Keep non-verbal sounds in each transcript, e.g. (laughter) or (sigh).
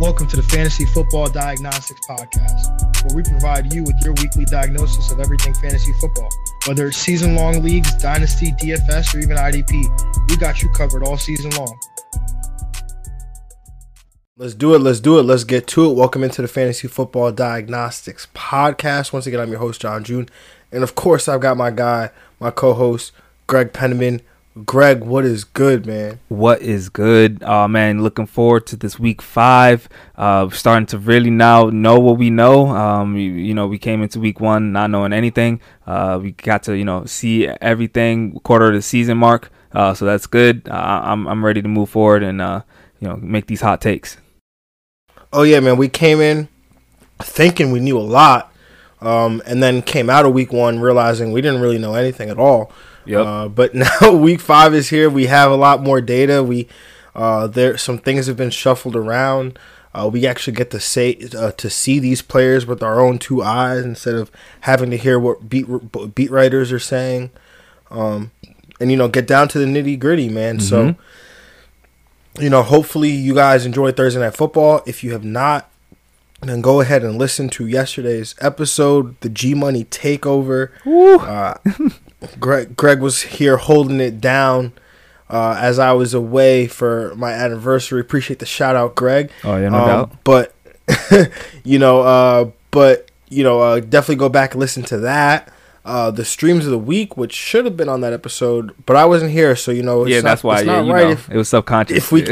Welcome to the Fantasy Football Diagnostics Podcast, where we provide you with your weekly diagnosis of everything fantasy football. Whether it's season long leagues, dynasty, DFS, or even IDP, we got you covered all season long. Let's do it. Let's do it. Let's get to it. Welcome into the Fantasy Football Diagnostics Podcast. Once again, I'm your host, John June. And of course, I've got my guy, my co host, Greg Penniman. Greg, what is good, man? What is good? Oh man, looking forward to this week five. Uh, starting to really now know what we know. Um, you, you, know, we came into week one not knowing anything. Uh, we got to you know see everything quarter of the season mark. Uh, so that's good. Uh, I'm I'm ready to move forward and uh, you know make these hot takes. Oh yeah, man. We came in thinking we knew a lot, um, and then came out of week one realizing we didn't really know anything at all. Yep. Uh, but (laughs) now week five is here. We have a lot more data. We uh, there some things have been shuffled around. Uh, we actually get to say uh, to see these players with our own two eyes instead of having to hear what beat beat writers are saying, um, and you know get down to the nitty gritty, man. Mm-hmm. So you know, hopefully you guys enjoy Thursday Night Football. If you have not, then go ahead and listen to yesterday's episode, the G Money Takeover. Uh, (laughs) Greg, Greg was here holding it down uh, as I was away for my anniversary. Appreciate the shout out, Greg. Oh yeah, no um, doubt. But (laughs) you know, uh, but you know, uh, definitely go back and listen to that. Uh, the streams of the week, which should have been on that episode, but I wasn't here, so you know. yeah, not, that's why. Yeah, right if, it was subconscious. If we,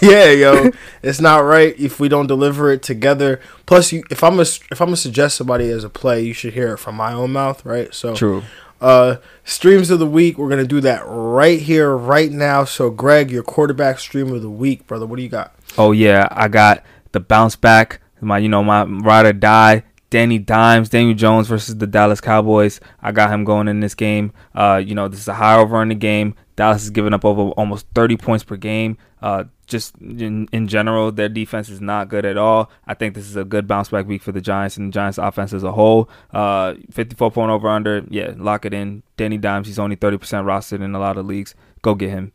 yeah, (laughs) yo, (laughs) it's not right if we don't deliver it together. Plus, you, if I'm a, if I'm gonna suggest somebody as a play, you should hear it from my own mouth, right? So true. Uh, streams of the week. We're gonna do that right here, right now. So, Greg, your quarterback stream of the week, brother. What do you got? Oh yeah, I got the bounce back. My, you know, my ride or die. Danny Dimes, Daniel Jones versus the Dallas Cowboys. I got him going in this game. Uh, you know, this is a high over in the game. Dallas is giving up over almost 30 points per game. Uh, just in, in general, their defense is not good at all. I think this is a good bounce back week for the Giants and the Giants offense as a whole. Uh, 54 point over under, yeah, lock it in. Danny Dimes, he's only 30% rostered in a lot of leagues. Go get him.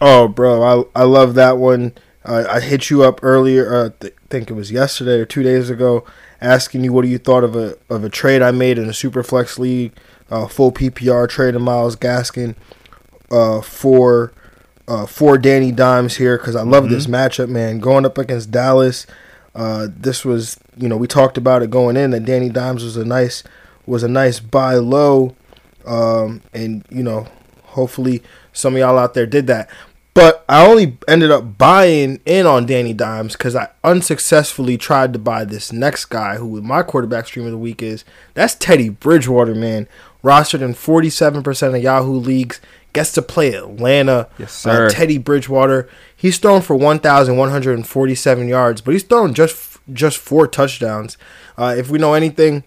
Oh, bro, I I love that one. Uh, I hit you up earlier. Uh, th- think it was yesterday or two days ago, asking you what do you thought of a of a trade I made in a super flex league, uh, full PPR trade of Myles Gaskin, uh, for uh, for Danny Dimes here because I love mm-hmm. this matchup, man. Going up against Dallas, uh, this was you know we talked about it going in that Danny Dimes was a nice was a nice buy low, um, and you know hopefully some of y'all out there did that. But I only ended up buying in on Danny Dimes because I unsuccessfully tried to buy this next guy who my quarterback stream of the week is. That's Teddy Bridgewater, man. Rostered in 47% of Yahoo leagues gets to play Atlanta. Yes, sir. Uh, Teddy Bridgewater. He's thrown for 1,147 yards, but he's thrown just just four touchdowns. Uh, if we know anything,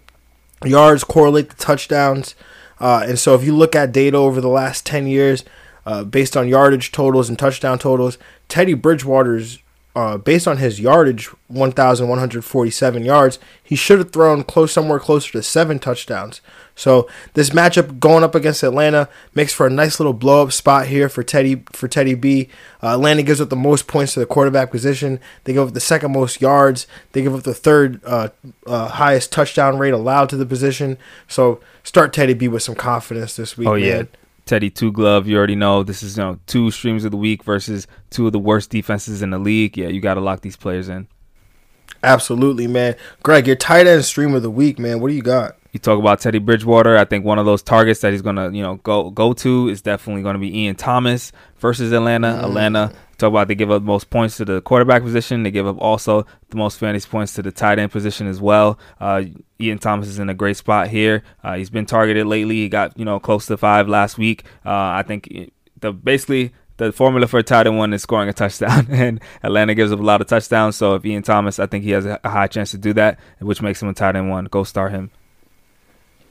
yards correlate to touchdowns. Uh, and so if you look at data over the last 10 years, uh, based on yardage totals and touchdown totals, Teddy Bridgewater's uh, based on his yardage, 1,147 yards, he should have thrown close somewhere closer to seven touchdowns. So this matchup going up against Atlanta makes for a nice little blow up spot here for Teddy for Teddy B. Uh, Atlanta gives up the most points to the quarterback position. They give up the second most yards. They give up the third uh, uh, highest touchdown rate allowed to the position. So start Teddy B with some confidence this week. Oh yeah. Teddy two glove. You already know this is you know two streams of the week versus two of the worst defenses in the league. Yeah, you got to lock these players in. Absolutely, man. Greg, your tight end stream of the week, man. What do you got? You talk about Teddy Bridgewater. I think one of those targets that he's gonna, you know, go go to is definitely going to be Ian Thomas versus Atlanta. Mm. Atlanta. Talk about they give up most points to the quarterback position. They give up also the most fantasy points to the tight end position as well. Uh, Ian Thomas is in a great spot here. Uh, he's been targeted lately. He got you know close to five last week. Uh, I think the basically the formula for a tight end one is scoring a touchdown, (laughs) and Atlanta gives up a lot of touchdowns. So if Ian Thomas, I think he has a high chance to do that, which makes him a tight end one. Go start him.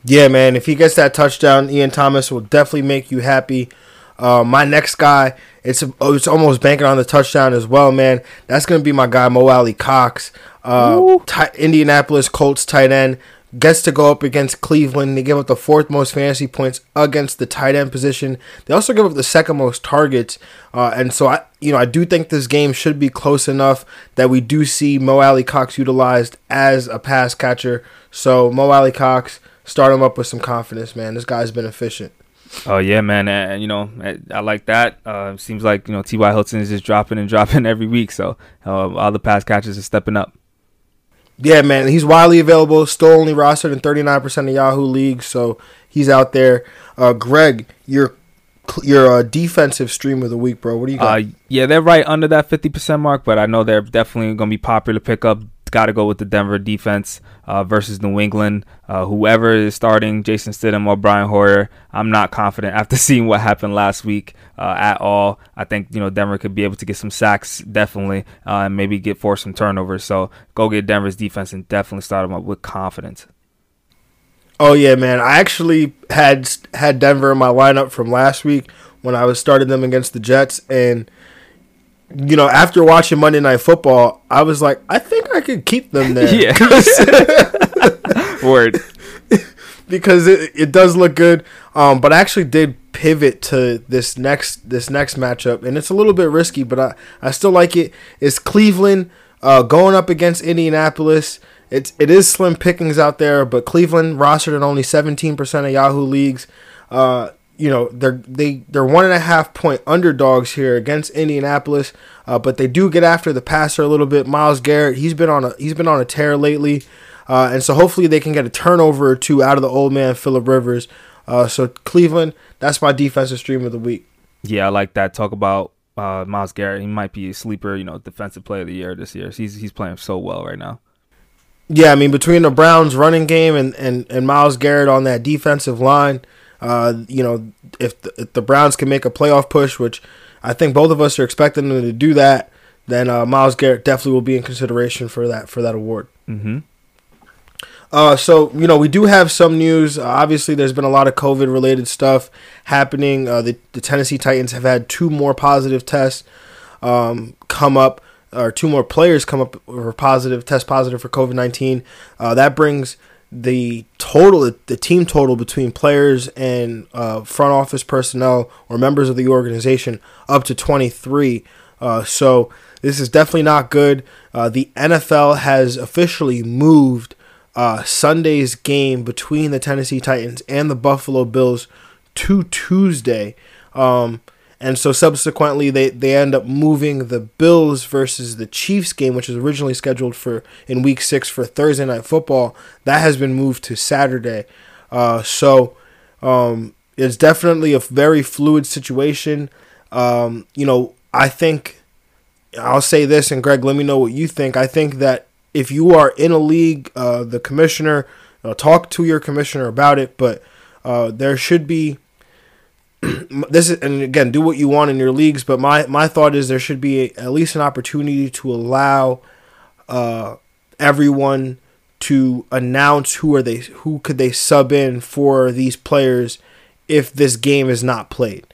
Yeah, man. If he gets that touchdown, Ian Thomas will definitely make you happy. Uh, my next guy, it's oh, it's almost banking on the touchdown as well, man. That's gonna be my guy Mo Alie-Cox, uh, Indianapolis Colts tight end gets to go up against Cleveland. They give up the fourth most fantasy points against the tight end position. They also give up the second most targets, uh, and so I, you know, I do think this game should be close enough that we do see Mo Alie-Cox utilized as a pass catcher. So Mo Alie-Cox, start him up with some confidence, man. This guy's been efficient. Oh yeah, man, and you know I like that. Uh, seems like you know T.Y. Hilton is just dropping and (laughs) dropping every week, so uh, all the pass catchers are stepping up. Yeah, man, he's widely available. Still only rostered in 39% of Yahoo leagues, so he's out there. Uh, Greg, your your uh, defensive stream of the week, bro. What do you got? Uh, yeah, they're right under that 50% mark, but I know they're definitely going to be popular pickup got to go with the Denver defense uh, versus New England. Uh, whoever is starting, Jason Stidham or Brian Hoyer, I'm not confident after (laughs) seeing what happened last week uh, at all. I think you know Denver could be able to get some sacks definitely, uh, and maybe get force some turnovers. So go get Denver's defense and definitely start them up with confidence. Oh yeah, man! I actually had had Denver in my lineup from last week when I was starting them against the Jets and you know, after watching Monday Night Football, I was like, I think I could keep them there. (laughs) yeah. (laughs) Word. because it, it does look good. Um, but I actually did pivot to this next this next matchup, and it's a little bit risky, but I, I still like it. It's Cleveland uh, going up against Indianapolis. It's it is slim pickings out there, but Cleveland rostered in only 17% of Yahoo leagues. Uh, you know they're they they're one and a half point underdogs here against Indianapolis, uh, but they do get after the passer a little bit. Myles Garrett, he's been on a he's been on a tear lately, uh, and so hopefully they can get a turnover or two out of the old man Philip Rivers. Uh, so Cleveland, that's my defensive stream of the week. Yeah, I like that. Talk about uh, Myles Garrett. He might be a sleeper, you know, defensive player of the year this year. He's he's playing so well right now. Yeah, I mean between the Browns running game and and and Myles Garrett on that defensive line. Uh, you know, if the, if the, Browns can make a playoff push, which I think both of us are expecting them to do that, then uh, Myles Garrett definitely will be in consideration for that for that award. Mm-hmm. Uh, so you know we do have some news. Uh, obviously, there's been a lot of COVID related stuff happening. Uh, the, the Tennessee Titans have had two more positive tests um, come up, or two more players come up or positive test positive for COVID nineteen. Uh, that brings the total, the team total between players and uh, front office personnel or members of the organization up to 23. Uh, so this is definitely not good. Uh, the NFL has officially moved uh, Sunday's game between the Tennessee Titans and the Buffalo Bills to Tuesday. Um, and so subsequently, they, they end up moving the Bills versus the Chiefs game, which was originally scheduled for in Week Six for Thursday Night Football. That has been moved to Saturday. Uh, so um, it's definitely a very fluid situation. Um, you know, I think I'll say this, and Greg, let me know what you think. I think that if you are in a league, uh, the commissioner, uh, talk to your commissioner about it, but uh, there should be (clears throat) this is and again do what you want in your leagues but my my thought is there should be a, at least an opportunity to allow uh, everyone to announce who are they who could they sub in for these players if this game is not played.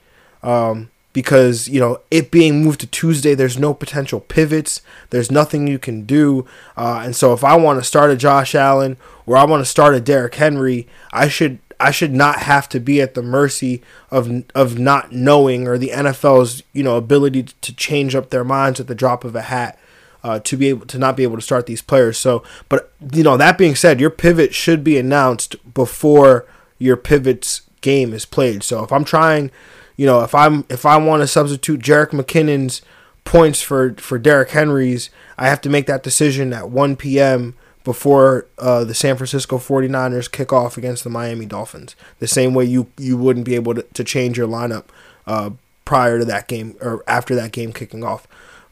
Um, because you know it being moved to Tuesday there's no potential pivots. There's nothing you can do. Uh, and so if I want to start a Josh Allen or I want to start a Derrick Henry I should I should not have to be at the mercy of of not knowing or the NFL's you know ability to change up their minds at the drop of a hat uh, to be able to not be able to start these players. So, but you know that being said, your pivot should be announced before your pivot's game is played. So if I'm trying, you know, if I'm if I want to substitute Jerick McKinnon's points for for Derrick Henry's, I have to make that decision at 1 p.m before uh, the San Francisco 49ers kick off against the Miami Dolphins. The same way you, you wouldn't be able to, to change your lineup uh, prior to that game or after that game kicking off.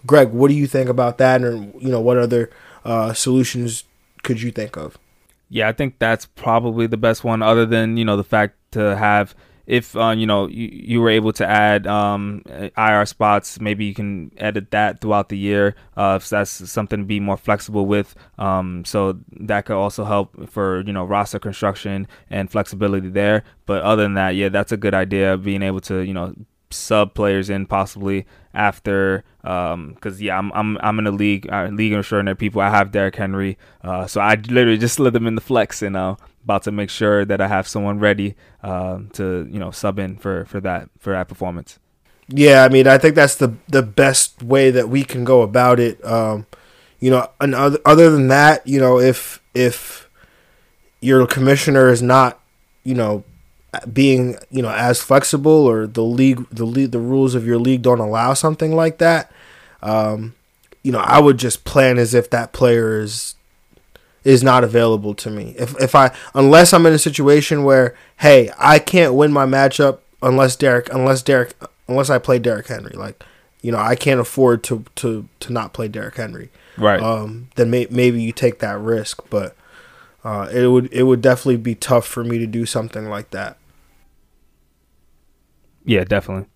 Greg, what do you think about that? And, you know, what other uh, solutions could you think of? Yeah, I think that's probably the best one, other than, you know, the fact to have if uh, you know you, you were able to add um, IR spots, maybe you can edit that throughout the year. Uh, if that's something to be more flexible with, um, so that could also help for you know roster construction and flexibility there. But other than that, yeah, that's a good idea. Being able to you know sub players in possibly after because um, yeah I'm I'm I'm in a league uh, league insurance people I have Derrick Henry uh, so I literally just (laughs) slid them in the flex and uh, about to make sure that I have someone ready uh, to you know sub in for for that for that performance. Yeah, I mean I think that's the the best way that we can go about it. Um, you know, and other, other than that, you know, if if your commissioner is not you know being you know as flexible or the league the league the rules of your league don't allow something like that um, you know i would just plan as if that player is is not available to me. If if i unless i'm in a situation where hey i can't win my matchup unless derrick unless derrick unless i play derrick henry. Like you know i can't afford to to to not play derrick henry. Right. Um then may, maybe you take that risk but uh, it would it would definitely be tough for me to do something like that yeah, definitely.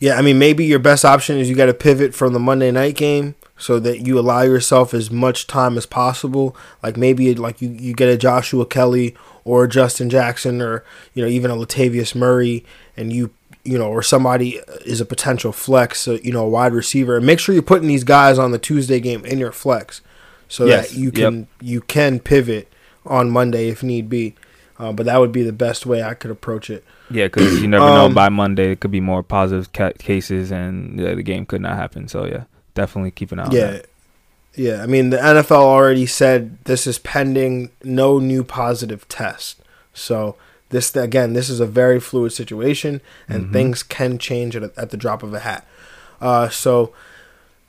Yeah, I mean, maybe your best option is you got to pivot from the Monday night game so that you allow yourself as much time as possible. Like maybe like you, you get a Joshua Kelly or Justin Jackson or you know even a Latavius Murray, and you you know or somebody is a potential flex, so, you know a wide receiver, and make sure you're putting these guys on the Tuesday game in your flex so yes, that you can yep. you can pivot on Monday if need be. Uh, but that would be the best way I could approach it. Yeah, because you never um, know. By Monday, it could be more positive ca- cases, and yeah, the game could not happen. So yeah, definitely keep an eye. Yeah, that. yeah. I mean, the NFL already said this is pending no new positive test. So this again, this is a very fluid situation, and mm-hmm. things can change at, at, the drop of a hat. Uh, so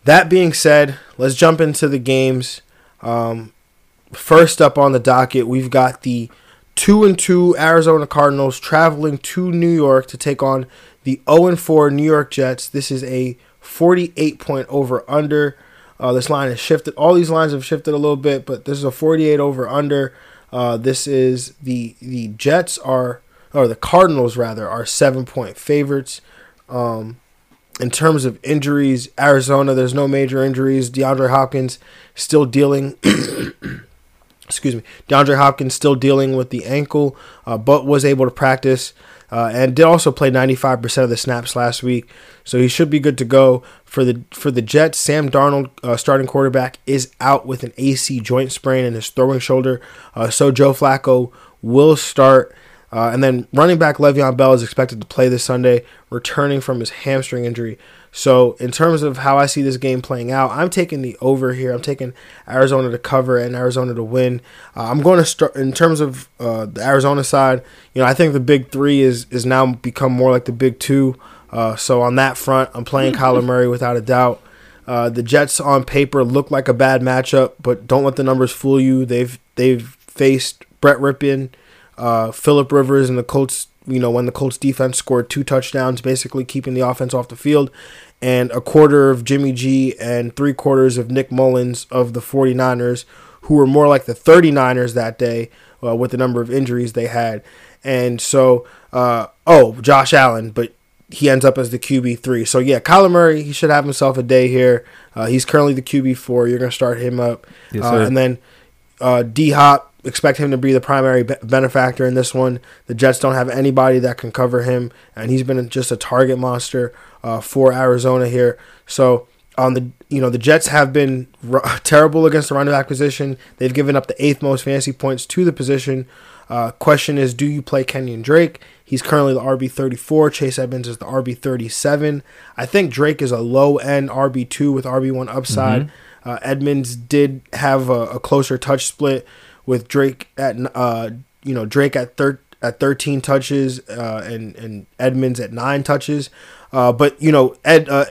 that being said, let's jump into the games. Um, first up on the docket, we've got the two and two Arizona Cardinals traveling to New York to take on the 0 and 4 New York Jets. This is a 48 point over under. Uh, this line has shifted. All these lines have shifted a little bit, but this is a 48 over under. Uh, this is the the Jets are or the Cardinals rather are seven point favorites. Um, in terms of injuries, Arizona there's no major injuries. DeAndre Hopkins still dealing excuse me, DeAndre Hopkins still dealing with the ankle, uh, but was able to practice uh, and did also play 95% of the snaps last week. So he should be good to go for the for the Jets. Sam Darnold, uh, starting quarterback, is out with an AC joint sprain in his throwing shoulder. Uh, so Joe Flacco will start. Uh, and then running back Le'Veon Bell is expected to play this Sunday, returning from his hamstring injury. So, in terms of how I see this game playing out, I'm taking the over here. I'm taking Arizona to cover and Arizona to win. Uh, I'm going to start in terms of uh, the Arizona side. You know, I think the big three is is now become more like the big two. Uh, so on that front, I'm playing Kyler Murray without a doubt. Uh, the Jets on paper look like a bad matchup, but don't let the numbers fool you. They've they've faced Brett Rypien, uh, Philip Rivers, and the Colts you know, when the Colts defense scored two touchdowns, basically keeping the offense off the field, and a quarter of Jimmy G and three quarters of Nick Mullens of the 49ers, who were more like the 39ers that day uh, with the number of injuries they had. And so, uh, oh, Josh Allen, but he ends up as the QB3. So, yeah, Kyler Murray, he should have himself a day here. Uh, he's currently the QB4. You're going to start him up. Yes, uh, and then uh, D Hop, expect him to be the primary benefactor in this one. The Jets don't have anybody that can cover him, and he's been just a target monster uh, for Arizona here. So on the you know the Jets have been r- (laughs) terrible against the running back position. They've given up the eighth most fantasy points to the position. Uh, question is, do you play Kenyan Drake? He's currently the RB 34. Chase Edmonds is the RB 37. I think Drake is a low end RB 2 with RB 1 upside. Mm-hmm. Uh, Edmonds did have a, a closer touch split with Drake at uh, you know Drake at thir- at 13 touches uh, and and Edmonds at nine touches. Uh, but you know Ed uh,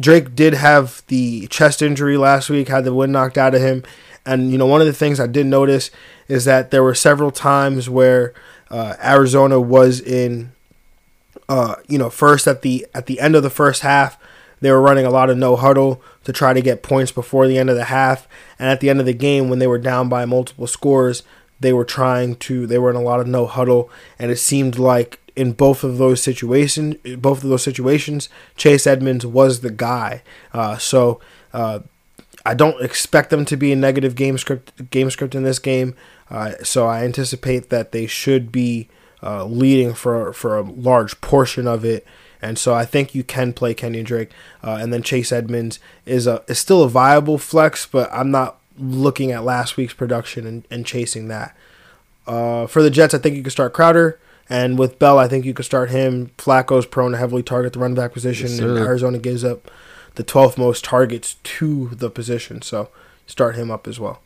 Drake did have the chest injury last week, had the wind knocked out of him, and you know one of the things I did notice is that there were several times where uh, Arizona was in. Uh, you know, first at the at the end of the first half, they were running a lot of no huddle to try to get points before the end of the half. And at the end of the game, when they were down by multiple scores, they were trying to, they were in a lot of no huddle. And it seemed like in both of those situations, both of those situations, Chase Edmonds was the guy. Uh, so uh, I don't expect them to be a negative game script game script in this game. Uh, so I anticipate that they should be uh, leading for for a large portion of it. And so I think you can play Kenyan Drake, uh, and then Chase Edmonds is a is still a viable flex, but I'm not looking at last week's production and, and chasing that. Uh, for the Jets, I think you could start Crowder. And with Bell, I think you could start him. Flacco's prone to heavily target the running back position, yes, and Arizona gives up the 12th most targets to the position. So start him up as well.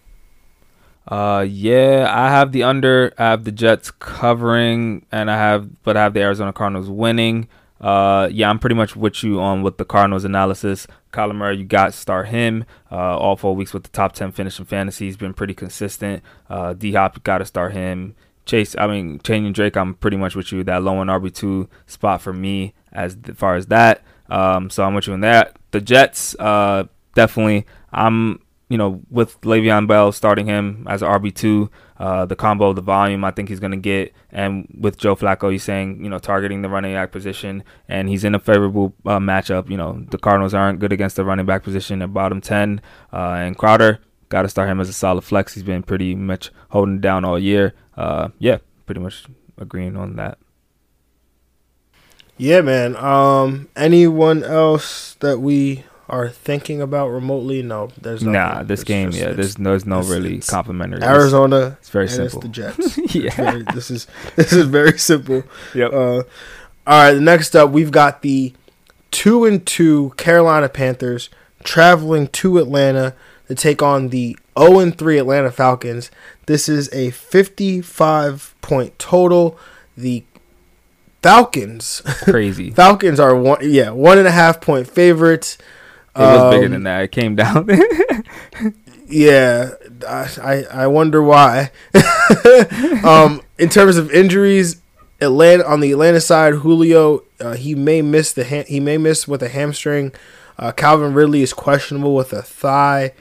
Uh, yeah, I have the under. I have the Jets covering, and I have, but I have the Arizona Cardinals winning. Uh, yeah, I'm pretty much with you on with the Cardinals analysis. Kyler Murray, you got start him. Uh, all four weeks with the top 10 finish in fantasy. He's been pretty consistent. Uh, D Hop, got to start him. Chase, I mean, changing Drake, I'm pretty much with you. That low one RB2 spot for me as far as that. Um, so I'm with you on that. The Jets, uh, definitely. I'm you know, with Le'Veon Bell starting him as RB two, uh, the combo, the volume, I think he's going to get, and with Joe Flacco, he's saying you know targeting the running back position, and he's in a favorable uh, matchup. You know, the Cardinals aren't good against the running back position at bottom ten, uh, and Crowder got to start him as a solid flex. He's been pretty much holding down all year. Uh, yeah, pretty much agreeing on that. Yeah, man. Um, anyone else that we are thinking about remotely, no, there's nah. This it's game, just, yeah, there's no, there's no really complimentary. Arizona, it's very simple. It's the Jets. (laughs) yeah, very, this is (laughs) this is very simple. Yep. Uh, all right, next up, we've got the two and two Carolina Panthers traveling to Atlanta to take on the 0 and 3 Atlanta Falcons. This is a 55 point total. The Falcons, (laughs) crazy Falcons are one, yeah, one and a half point favorites. It was um, bigger than that. It came (laughs) down. yeah, I I wonder why. (laughs) um, in terms of injuries, Atlanta on the Atlanta side, Julio uh, he may miss the ha- he may miss with a hamstring. Uh, Calvin Ridley is questionable with a thigh,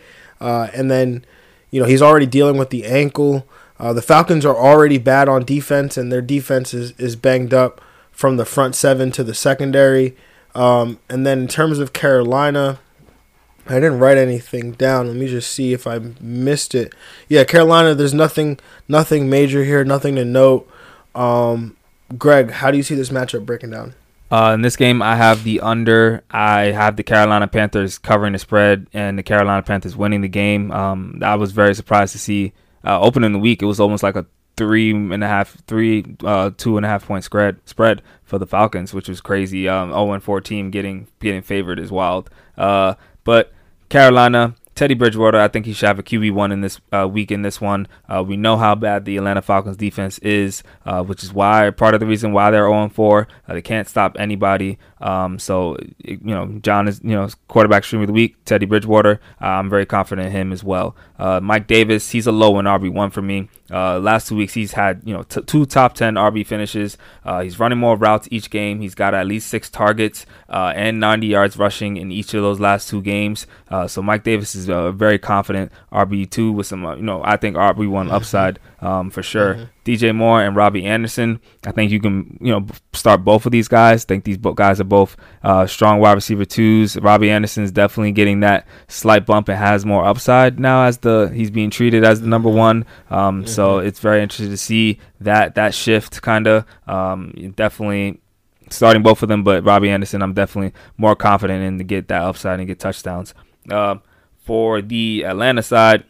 uh, and then you know he's already dealing with the ankle. Uh, the Falcons are already bad on defense, and their defense is, is banged up from the front seven to the secondary. Um, and then in terms of Carolina, I didn't write anything down. Let me just see if I missed it. Yeah, Carolina. There's nothing, nothing major here. Nothing to note. Um, Greg, how do you see this matchup breaking down? Uh, in this game, I have the under. I have the Carolina Panthers covering the spread, and the Carolina Panthers winning the game. Um, I was very surprised to see uh, opening the week. It was almost like a three and a half, three, uh, two and a half point spread spread for the Falcons, which was crazy. Um, 0 and 4 team getting getting favored is wild. Uh, but Carolina, Teddy Bridgewater, I think he should have a QB one in this uh, week. In this one, uh, we know how bad the Atlanta Falcons defense is, uh, which is why part of the reason why they're 0 4. Uh, they can't stop anybody. Um, so you know, John is you know quarterback stream of the week. Teddy Bridgewater, uh, I'm very confident in him as well. Uh, Mike Davis, he's a low in RB one for me. Uh, last two weeks, he's had you know t- two top ten RB finishes. Uh, he's running more routes each game. He's got at least six targets uh, and 90 yards rushing in each of those last two games. Uh, so Mike Davis is a very confident RB two with some you know I think RB one upside (laughs) um, for sure. Mm-hmm. DJ Moore and Robbie Anderson. I think you can, you know, start both of these guys. I think these guys are both uh, strong wide receiver twos. Robbie Anderson is definitely getting that slight bump and has more upside now as the he's being treated as the number one. Um, mm-hmm. So it's very interesting to see that that shift kind of um, definitely starting both of them. But Robbie Anderson, I'm definitely more confident in to get that upside and get touchdowns. Uh, for the Atlanta side.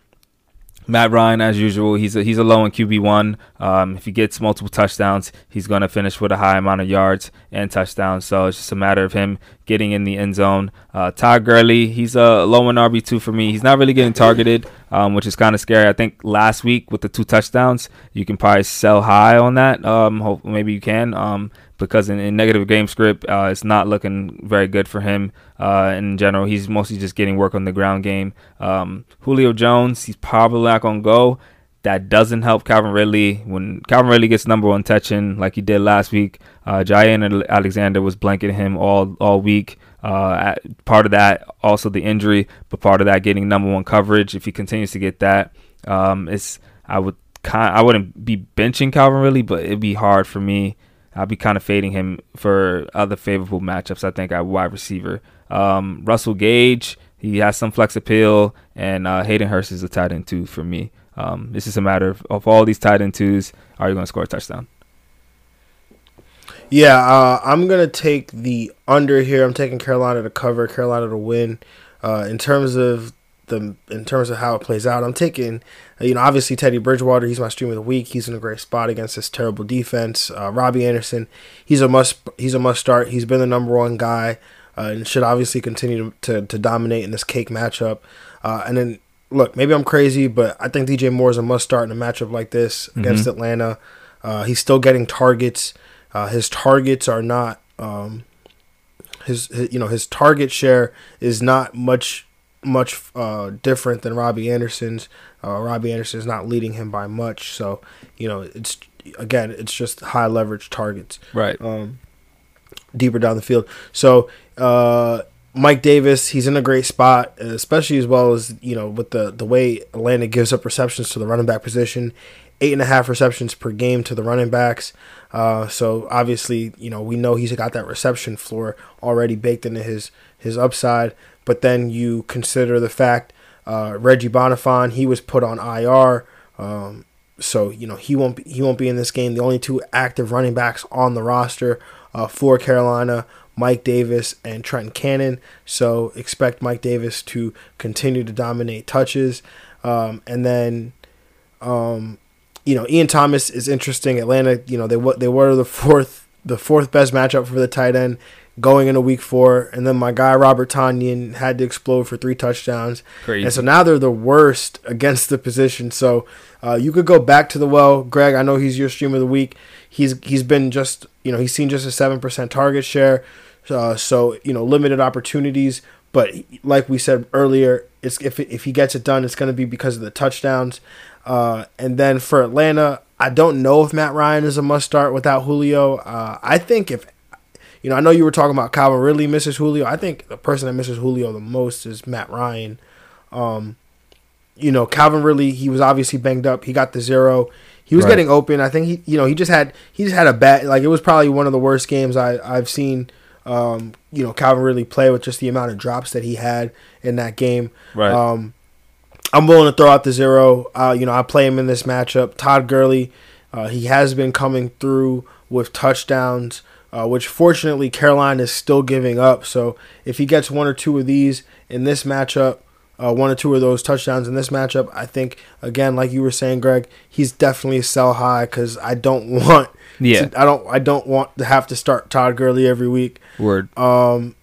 Matt Ryan, as usual, he's a, he's a low in QB one. Um, if he gets multiple touchdowns, he's going to finish with a high amount of yards and touchdowns. So it's just a matter of him getting in the end zone. Uh, Todd Gurley, he's a low in RB two for me. He's not really getting targeted, um, which is kind of scary. I think last week with the two touchdowns, you can probably sell high on that. Um, hope maybe you can. Um, because in, in negative game script, uh, it's not looking very good for him uh, in general. He's mostly just getting work on the ground game. Um, Julio Jones, he's probably not going to go. That doesn't help Calvin Ridley. When Calvin Ridley gets number one touching like he did last week, uh, Jaire Alexander was blanketing him all all week. Uh, part of that also the injury, but part of that getting number one coverage. If he continues to get that, um, it's I would I wouldn't be benching Calvin Ridley, but it'd be hard for me I'll be kind of fading him for other favorable matchups. I think at wide receiver. Um, Russell Gage, he has some flex appeal, and uh, Hayden Hurst is a tight end too for me. Um, this is a matter of, of all these tight end twos. Are you going to score a touchdown? Yeah, uh, I'm gonna take the under here. I'm taking Carolina to cover, Carolina to win. Uh, in terms of the in terms of how it plays out, I'm taking you know obviously Teddy Bridgewater. He's my stream of the week. He's in a great spot against this terrible defense. Uh, Robbie Anderson, he's a must he's a must start. He's been the number one guy uh, and should obviously continue to, to, to dominate in this cake matchup. Uh, and then look, maybe I'm crazy, but I think DJ Moore is a must start in a matchup like this mm-hmm. against Atlanta. Uh, he's still getting targets. Uh, his targets are not um, his, his, you know his target share is not much much uh, different than Robbie Anderson's. Uh, Robbie Anderson is not leading him by much, so you know it's again it's just high leverage targets. Right. Um, deeper down the field. So uh, Mike Davis, he's in a great spot, especially as well as you know with the the way Atlanta gives up receptions to the running back position, eight and a half receptions per game to the running backs. Uh, so obviously, you know, we know he's got that reception floor already baked into his his upside. But then you consider the fact uh, Reggie Bonnafon, he was put on IR. Um, so you know he won't be, he won't be in this game. The only two active running backs on the roster uh, for Carolina, Mike Davis and Trent Cannon. So expect Mike Davis to continue to dominate touches, um, and then um, you know, Ian Thomas is interesting. Atlanta, you know, they they were the fourth the fourth best matchup for the tight end going into week four, and then my guy Robert Tonyan had to explode for three touchdowns, Crazy. and so now they're the worst against the position. So uh, you could go back to the well, Greg. I know he's your stream of the week. He's he's been just you know he's seen just a seven percent target share, uh, so you know limited opportunities. But like we said earlier, it's if if he gets it done, it's going to be because of the touchdowns. Uh, and then for Atlanta, I don't know if Matt Ryan is a must start without Julio. Uh, I think if you know, I know you were talking about Calvin Ridley misses Julio. I think the person that misses Julio the most is Matt Ryan. Um, you know, Calvin Ridley, he was obviously banged up. He got the zero. He was right. getting open. I think he, you know, he just had he just had a bad like it was probably one of the worst games I I've seen. Um, you know, Calvin Ridley play with just the amount of drops that he had in that game. Right. Um, I'm willing to throw out the zero. Uh, you know, I play him in this matchup. Todd Gurley, uh, he has been coming through with touchdowns, uh, which fortunately Carolina is still giving up. So if he gets one or two of these in this matchup, uh, one or two of those touchdowns in this matchup, I think again, like you were saying, Greg, he's definitely a sell high because I don't (laughs) want. Yeah. To, I don't. I don't want to have to start Todd Gurley every week. Word. Um,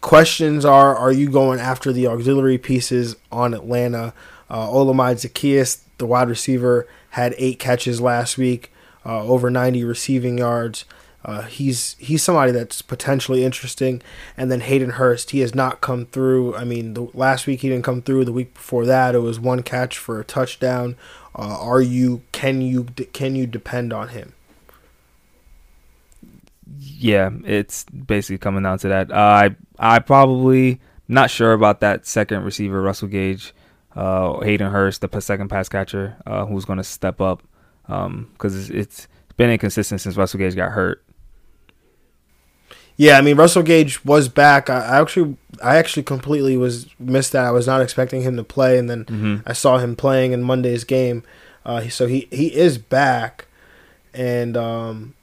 questions are are you going after the auxiliary pieces on Atlanta? Uh, Olamide Zaccheaus, the wide receiver, had eight catches last week, uh, over 90 receiving yards. Uh, he's he's somebody that's potentially interesting. And then Hayden Hurst, he has not come through. I mean, the, last week he didn't come through. The week before that, it was one catch for a touchdown. Uh, are you can you can you depend on him? yeah, it's basically coming down to that. Uh, I I probably not sure about that second receiver, Russell Gage, uh, Hayden Hurst, the second pass catcher, uh, who's going to step up because um, it's, it's been inconsistent since Russell Gage got hurt. Yeah, I mean Russell Gage was back. I, I actually, I actually completely was missed that. I was not expecting him to play, and then mm-hmm. I saw him playing in Monday's game. Uh, so he he is back, and um,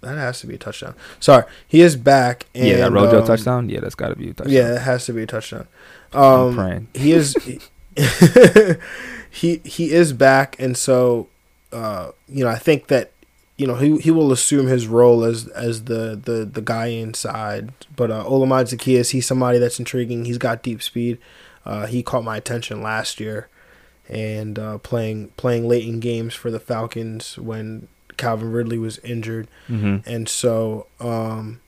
that has to be a touchdown. Sorry, he is back. And, yeah, that Rojo um, touchdown. Yeah, that's got to be a touchdown. Yeah, it has to be a touchdown. Um, praying. He is. (laughs) (laughs) he he is back, and so uh, you know I think that you know he he will assume his role as as the the the guy inside. But uh, Olamide Zaccheaus, he's somebody that's intriguing. He's got deep speed. Uh, he caught my attention last year, and uh, playing playing late in games for the Falcons when Calvin Ridley was injured, mm-hmm. and so um,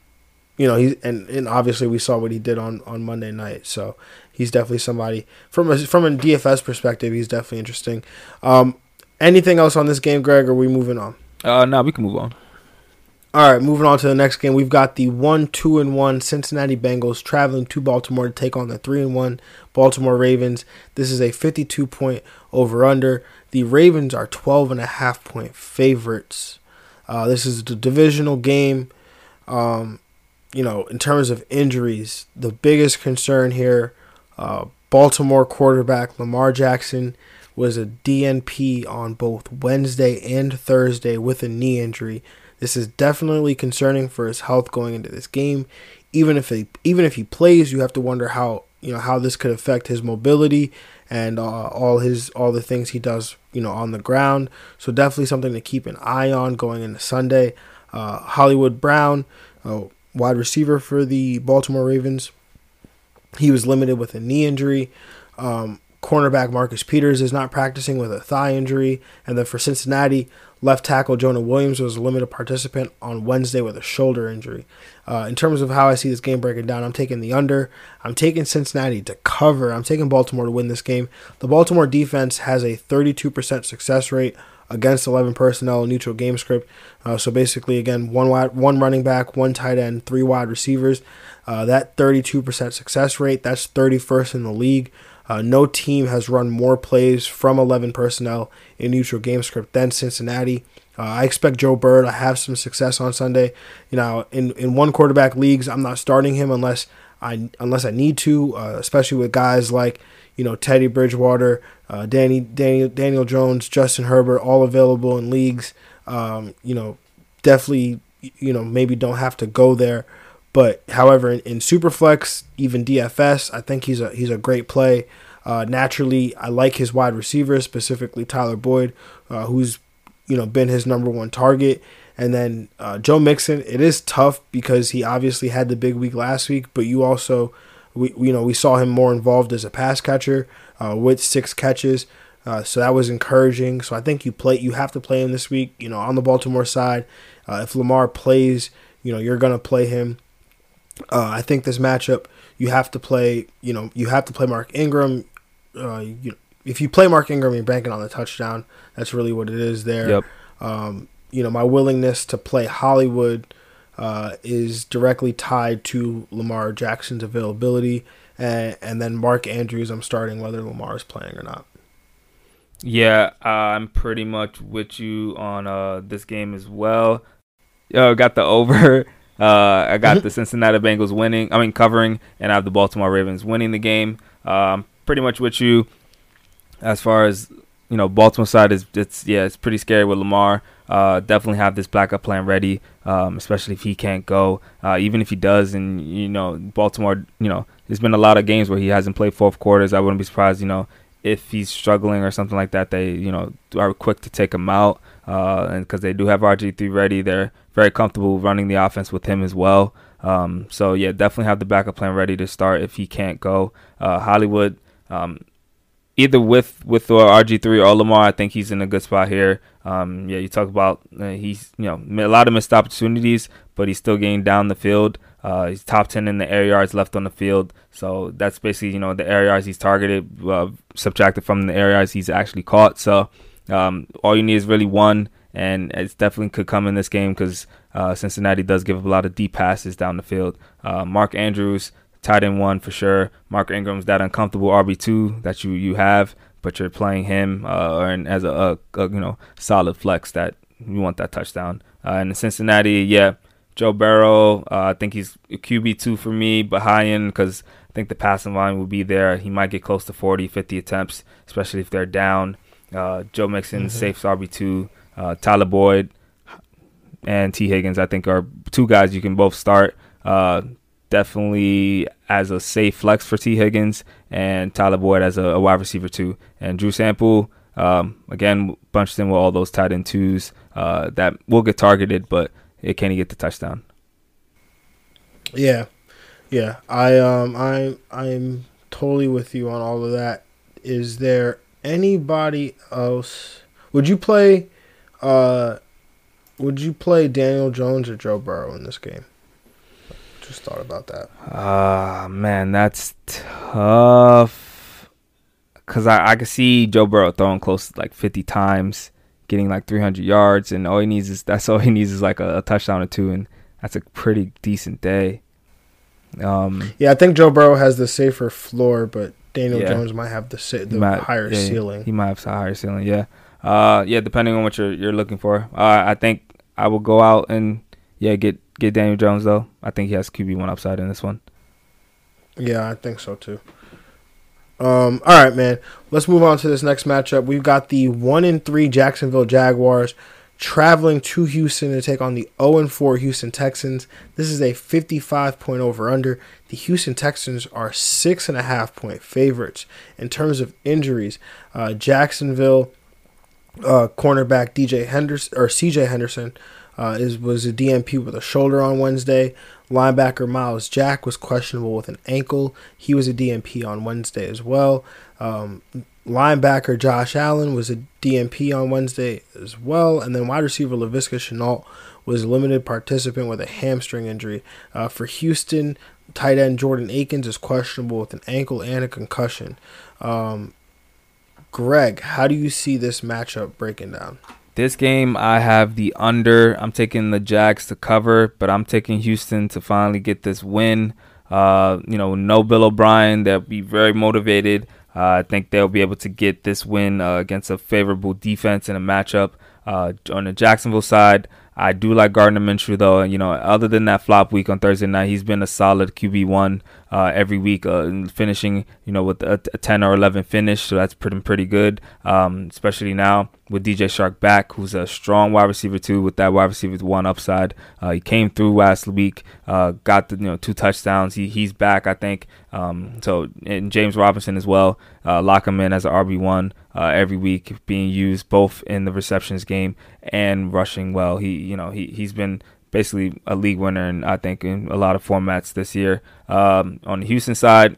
you know he and, and obviously we saw what he did on, on Monday night. So he's definitely somebody from a from a DFS perspective. He's definitely interesting. Um, anything else on this game, Greg? Or are we moving on? Uh, no, we can move on. All right, moving on to the next game. We've got the one, two, and one Cincinnati Bengals traveling to Baltimore to take on the three and one Baltimore Ravens. This is a 52 point over under. The Ravens are 12 and a half point favorites. Uh, this is the divisional game. Um, you know, in terms of injuries, the biggest concern here, uh, Baltimore quarterback Lamar Jackson was a DNP on both Wednesday and Thursday with a knee injury. This is definitely concerning for his health going into this game. Even if he even if he plays, you have to wonder how you know how this could affect his mobility and uh, all his all the things he does you know on the ground. So definitely something to keep an eye on going into Sunday. Uh, Hollywood Brown, uh, wide receiver for the Baltimore Ravens, he was limited with a knee injury. Um, cornerback Marcus Peters is not practicing with a thigh injury. And then for Cincinnati, left tackle Jonah Williams was a limited participant on Wednesday with a shoulder injury. Uh, in terms of how I see this game breaking down, I'm taking the under. I'm taking Cincinnati to cover. I'm taking Baltimore to win this game. The Baltimore defense has a 32% success rate against 11 personnel neutral game script. Uh, so basically, again, one wide, one running back, one tight end, three wide receivers. Uh, that 32% success rate, that's 31st in the league. Uh, no team has run more plays from 11 personnel in neutral game script than Cincinnati. Uh, I expect Joe Burrow to have some success on Sunday. You know, in, in one quarterback leagues, I'm not starting him unless I unless I need to, uh, especially with guys like you know Teddy Bridgewater, uh, Danny Daniel Daniel Jones, Justin Herbert, all available in leagues. Um, you know, definitely you know maybe don't have to go there. But however, in, in Superflex, even DFS, I think he's a he's a great play. Uh, naturally, I like his wide receivers, specifically Tyler Boyd, uh, who's you know been his number one target. And then uh, Joe Mixon, it is tough because he obviously had the big week last week, but you also, we you know we saw him more involved as a pass catcher uh, with six catches. Uh, so that was encouraging. So I think you play you have to play him this week. You know on the Baltimore side, uh, if Lamar plays, you know you're gonna play him. Uh, I think this matchup you have to play. You know, you have to play Mark Ingram. Uh, you, if you play Mark Ingram, you're banking on the touchdown. That's really what it is there. Yep. Um, you know, my willingness to play Hollywood uh, is directly tied to Lamar Jackson's availability, and, and then Mark Andrews. I'm starting whether Lamar is playing or not. Yeah, I'm pretty much with you on uh, this game as well. Yo, got the over. Uh, I got the Cincinnati Bengals winning. I mean covering, and I have the Baltimore Ravens winning the game. Um, pretty much with you as far as you know. Baltimore side is it's yeah, it's pretty scary with Lamar. Uh, definitely have this backup plan ready, um, especially if he can't go. Uh, even if he does, and you know Baltimore, you know, there's been a lot of games where he hasn't played fourth quarters. I wouldn't be surprised, you know, if he's struggling or something like that. They you know are quick to take him out uh, and because they do have RG3 ready, they're very comfortable running the offense with him as well. Um, so yeah, definitely have the backup plan ready to start if he can't go. Uh, Hollywood, um, either with with RG3 or Lamar, I think he's in a good spot here. Um, yeah, you talk about uh, he's you know a lot of missed opportunities, but he's still getting down the field. Uh, he's top 10 in the air yards left on the field. So that's basically, you know, the air yards he's targeted, uh, subtracted from the air yards he's actually caught. So um, all you need is really one, and it definitely could come in this game because uh, Cincinnati does give up a lot of deep passes down the field. Uh, Mark Andrews, tight end one for sure. Mark Ingram's that uncomfortable RB two that you you have, but you're playing him uh, and as a, a, a, you know solid flex that you want that touchdown. Uh, and Cincinnati, yeah, Joe Burrow, uh, I think he's QB two for me, but high end because I think the passing line will be there. He might get close to 40, 50 attempts, especially if they're down. Uh, Joe Mixon, mm-hmm. safe RB2. Uh, Tyler Boyd and Tee Higgins, I think, are two guys you can both start. Uh, definitely as a safe flex for Tee Higgins and Tyler Boyd as a, a wide receiver, too. And Drew Sample, um, again, bunched in with all those tight end twos uh, that will get targeted, but it can't get the touchdown. Yeah, yeah, I um, I I'm totally with you on all of that. Is there anybody else? Would you play? Uh, would you play Daniel Jones or Joe Burrow in this game? Just thought about that. Ah, uh, man, that's tough. Cause I I can see Joe Burrow throwing close to like fifty times, getting like three hundred yards, and all he needs is that's all he needs is like a, a touchdown or two, and that's a pretty decent day. Um, yeah, I think Joe Burrow has the safer floor, but Daniel yeah. Jones might have the the might, higher yeah, ceiling. He might have a higher ceiling. Yeah. Uh, yeah. Depending on what you're you're looking for. Uh, I think I will go out and yeah get get Daniel Jones though. I think he has QB one upside in this one. Yeah, I think so too. Um, all right, man. Let's move on to this next matchup. We've got the one in three Jacksonville Jaguars traveling to Houston to take on the 0 and 4 Houston Texans. This is a 55 point over under. The Houston Texans are six and a half point favorites in terms of injuries. Uh, Jacksonville uh, cornerback DJ Henderson or CJ Henderson uh, is was a DMP with a shoulder on Wednesday. Linebacker Myles Jack was questionable with an ankle. He was a DMP on Wednesday as well. Um, linebacker Josh Allen was a DMP on Wednesday as well. And then wide receiver Laviska Shenault was a limited participant with a hamstring injury. Uh, for Houston, tight end Jordan Akins is questionable with an ankle and a concussion. Um, Greg, how do you see this matchup breaking down? This game, I have the under. I'm taking the Jags to cover, but I'm taking Houston to finally get this win. Uh, you know, no Bill O'Brien. They'll be very motivated. Uh, I think they'll be able to get this win uh, against a favorable defense in a matchup. Uh, on the Jacksonville side, I do like Gardner Minshew though. You know, other than that flop week on Thursday night, he's been a solid QB one uh, every week, uh, finishing you know with a, a, 10 or 11 finish. So that's pretty pretty good, um, especially now with DJ Chark back, who's a strong wide receiver too. With that wide receiver one upside, uh, he came through last week, uh, got the you know two touchdowns. He he's back, I think. Um, so and James Robinson as well, uh, lock him in as an RB one uh, every week, being used both in the receptions game and rushing well. He you know he he's been basically a league winner, and I think in a lot of formats this year. Um, on the Houston side,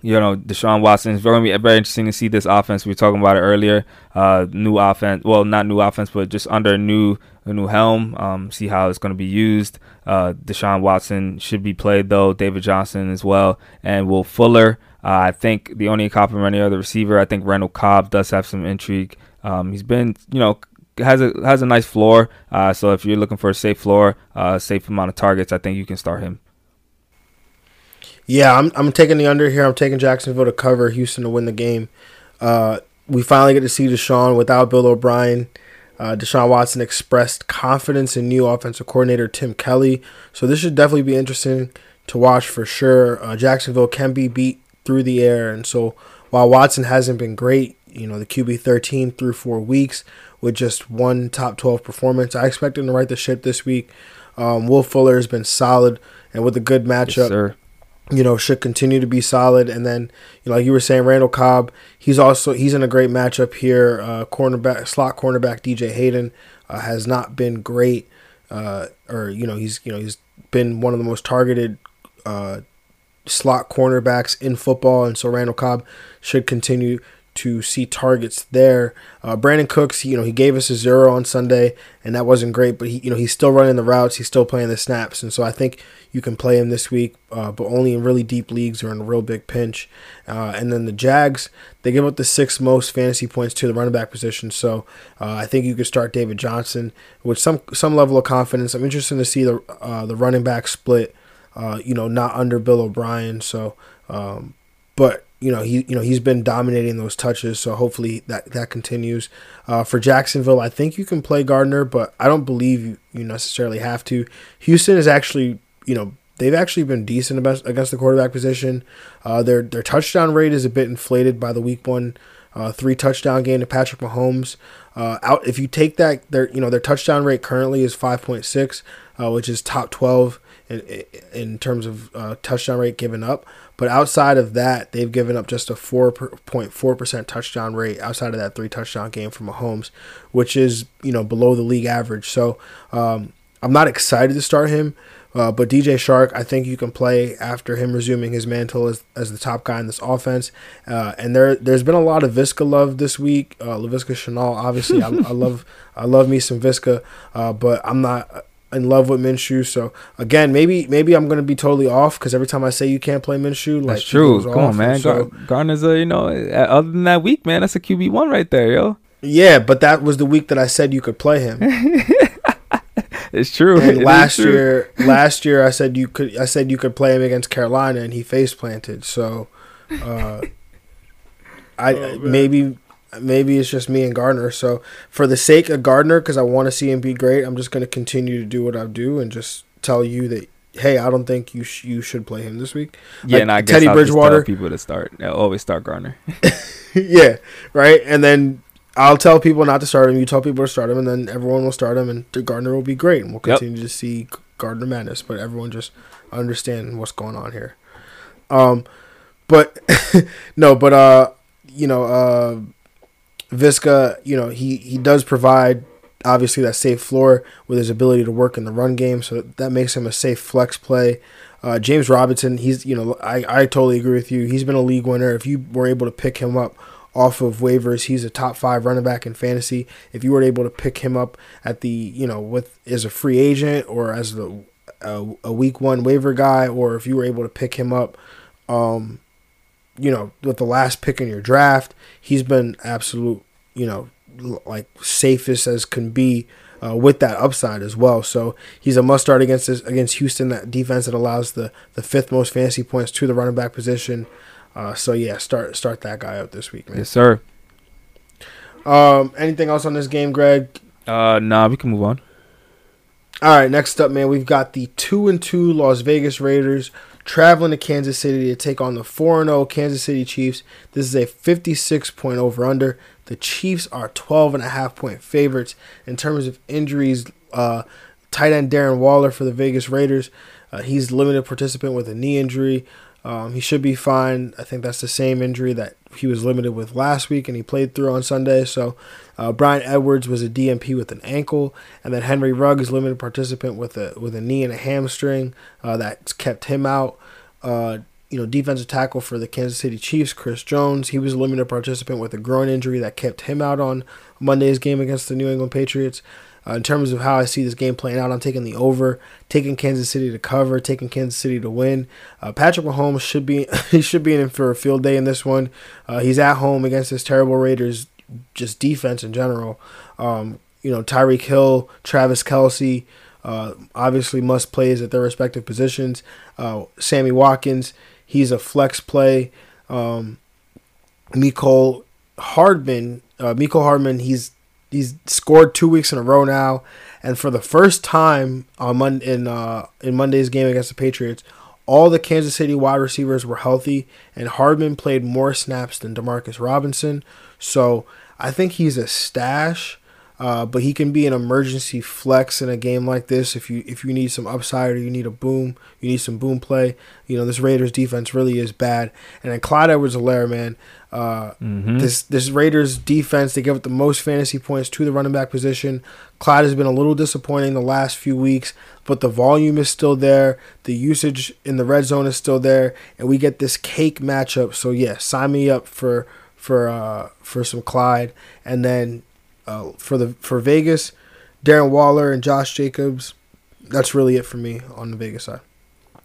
you know, Deshaun Watson. It's very, interesting to see this offense. We were talking about it earlier. Uh, new offense. Well, not new offense, but just under a new a new helm. Um, see how it's going to be used. Uh, Deshaun Watson should be played though. David Johnson as well, and Will Fuller. Uh, I think the only compliment of the receiver. I think Randall Cobb does have some intrigue. Um, he's been, you know, has a has a nice floor. Uh, so if you're looking for a safe floor, uh, safe amount of targets, I think you can start him. Yeah, I'm I'm taking the under here. I'm taking Jacksonville to cover, Houston to win the game. Uh, we finally get to see Deshaun without Bill O'Brien. Uh, Deshaun Watson expressed confidence in new offensive coordinator Tim Kelly, so this should definitely be interesting to watch for sure. Uh, Jacksonville can be beat through the air, and so while Watson hasn't been great, you know the QB 13 through four weeks with just one top 12 performance. I expect him to right the ship this week. Um, Will Fuller has been solid, and with a good matchup, yes, you know, should continue to be solid. And then, you know, like you were saying, Randall Cobb, he's also he's in a great matchup here. Uh, cornerback, slot cornerback DJ Hayden uh, has not been great, uh, or you know, he's you know he's been one of the most targeted uh, slot cornerbacks in football, and so Randall Cobb should continue to see targets there. Uh, Brandin Cooks, you know, he gave us a zero on Sunday, and that wasn't great. But he, you know, he's still running the routes, he's still playing the snaps, and so I think you can play him this week, uh, but only in really deep leagues or in a real big pinch. Uh, and then the Jags, they give up the sixth most fantasy points to the running back position, so uh, I think you could start David Johnson with some some level of confidence. I'm interested to see the uh, the running back split. Uh, you know, not under Bill O'Brien, so. Um, but you know he you know he's been dominating those touches, so hopefully that that continues. Uh, for Jacksonville, I think you can play Gardner, but I don't believe you, you necessarily have to. Houston is actually you know they've actually been decent against the quarterback position. Uh, their their touchdown rate is a bit inflated by the week one uh, three touchdown game to Patrick Mahomes. Uh, out if you take that their you know their touchdown rate currently is five point six, uh, which is top twelve in in terms of uh, touchdown rate given up. But outside of that, they've given up just a 4.4% touchdown rate outside of that three touchdown game from Mahomes, which is, you know, below the league average. So um, I'm not excited to start him. Uh, but DJ Chark, I think you can play after him resuming his mantle as, as the top guy in this offense. Uh, and there there's been a lot of Visca love this week. Uh, Laviska Shenault, obviously, I, (laughs) I, love I love me some Visca, uh, but I'm not in love with Minshew. So again, maybe maybe I'm gonna be totally off because every time I say you can't play Minshew, like that's true. Come on, man. So, Gardner's a you know other than that week, man, that's a QB one right there, yo. Yeah, but that was the week that I said you could play him. (laughs) it's true. And it last true. year, last year I said you could. I said you could play him against Carolina, and he face planted. So, uh, (laughs) I oh, maybe maybe it's just me and Gardner. So for the sake of Gardner, because I want to see him be great, I'm just going to continue to do what I do and just tell you that hey, I don't think you sh- you should play him this week. Yeah, Like, and I guess Teddy I'll just Bridgewater. tell people to start. They'll always start Gardner. (laughs) (laughs) yeah, right. And then I'll tell people not to start him. You tell people to start him, and then everyone will start him, and the Gardner will be great, and we'll Yep. continue to see Gardner madness. But everyone just understand what's going on here. Um, but (laughs) no, but uh, you know, uh, Visca, you know, he he does provide obviously that safe floor with his ability to work in the run game, so that makes him a safe flex play. Uh, James Robinson, he's you know, I I totally agree with you. He's been a league winner. If you were able to pick him up off of waivers, he's a top five running back in fantasy. If you were able to pick him up at the you know with as a free agent or as the a, a week one waiver guy, or if you were able to pick him up, um, you know, with the last pick in your draft, he's been absolute, you know, like safest as can be uh, with that upside as well. So he's a must start against this against Houston, that defense that allows the the fifth most fantasy points to the running back position. Uh, so yeah, start start that guy out this week, man. yes, sir. Um, anything else on this game, Greg? Uh, nah, we can move on. All right, next up, man, we've got the two and two Las Vegas Raiders traveling to Kansas City to take on the four and zero Kansas City Chiefs. This is a fifty six point over under. The Chiefs are 12 and a half point favorites in terms of injuries. Uh, tight end Darren Waller for the Vegas Raiders. Uh, he's limited participant with a knee injury. Um, he should be fine. I think that's the same injury that he was limited with last week, and he played through on Sunday. So uh, Bryan Edwards was a DMP with an ankle, and then Henry Rugg is limited participant with a with a knee and a hamstring uh, that's kept him out. Uh, you know, defensive tackle for the Kansas City Chiefs, Chris Jones, he was a limited participant with a groin injury that kept him out on Monday's game against the New England Patriots. Uh, in terms of how I see this game playing out, I'm taking the over, taking Kansas City to cover, taking Kansas City to win. Uh, Patrick Mahomes should be (laughs) he should be in for a field day in this one. Uh, he's at home against this terrible Raiders, just defense in general. Um, you know, Tyreek Hill, Travis Kelce, uh, obviously must plays at their respective positions. Uh, Sammy Watkins, he's a flex play. Um, Mecole Hardman, uh, Mecole Hardman, he's he's scored two weeks in a row now, and for the first time on Mon- in uh, in Monday's game against the Patriots, all the Kansas City wide receivers were healthy, and Hardman played more snaps than Demarcus Robinson. So I think he's a stash. Uh, but he can be an emergency flex in a game like this if you if you need some upside or you need a boom, you need some boom play. You know this Raiders defense really is bad, and then Clyde Edwards-Helaire, man, uh, this this Raiders defense they give up the most fantasy points to the running back position. Clyde has been a little disappointing the last few weeks, but the volume is still there. The usage in the red zone is still there, and we get this cake matchup. So yeah, sign me up for for uh, for some Clyde, and then uh, for the for Vegas, Darren Waller and Josh Jacobs. That's really it for me on the Vegas side.